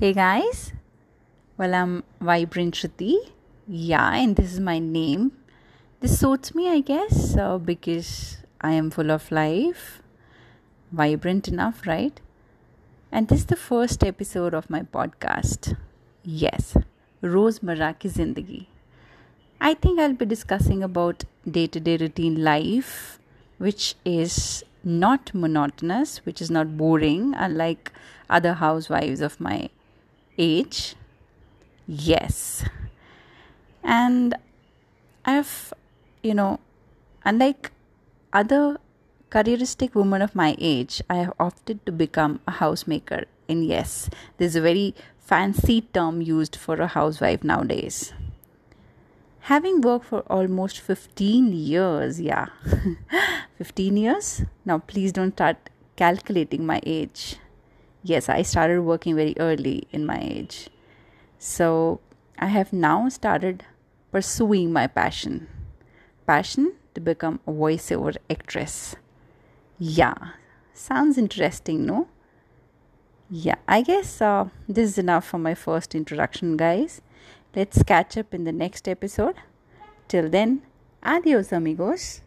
Hey guys, well, I'm Vibrant Shruti. Yeah, and this is my name. This suits me, I guess, uh, because I am full of life, vibrant enough, right? And this is the first episode of my podcast. Yes, Rozmarra ki Zindagi. I think I'll be discussing about day to day routine life, which is not monotonous, which is not boring, unlike other housewives of my age. Yes. And I've, you know, unlike other careeristic women of my age, I have opted to become a housemaker. And yes, there's a very fancy term used for a housewife nowadays. Having worked for almost 15 years, yeah, 15 years? Now, please don't start calculating my age yes, I started working very early in my age. So I have now started pursuing my passion. Passion to become a voiceover actress. Yeah, sounds interesting, no? Yeah, I guess uh, this is enough for my first introduction, guys. Let's catch up in the next episode. Till then, adios, amigos.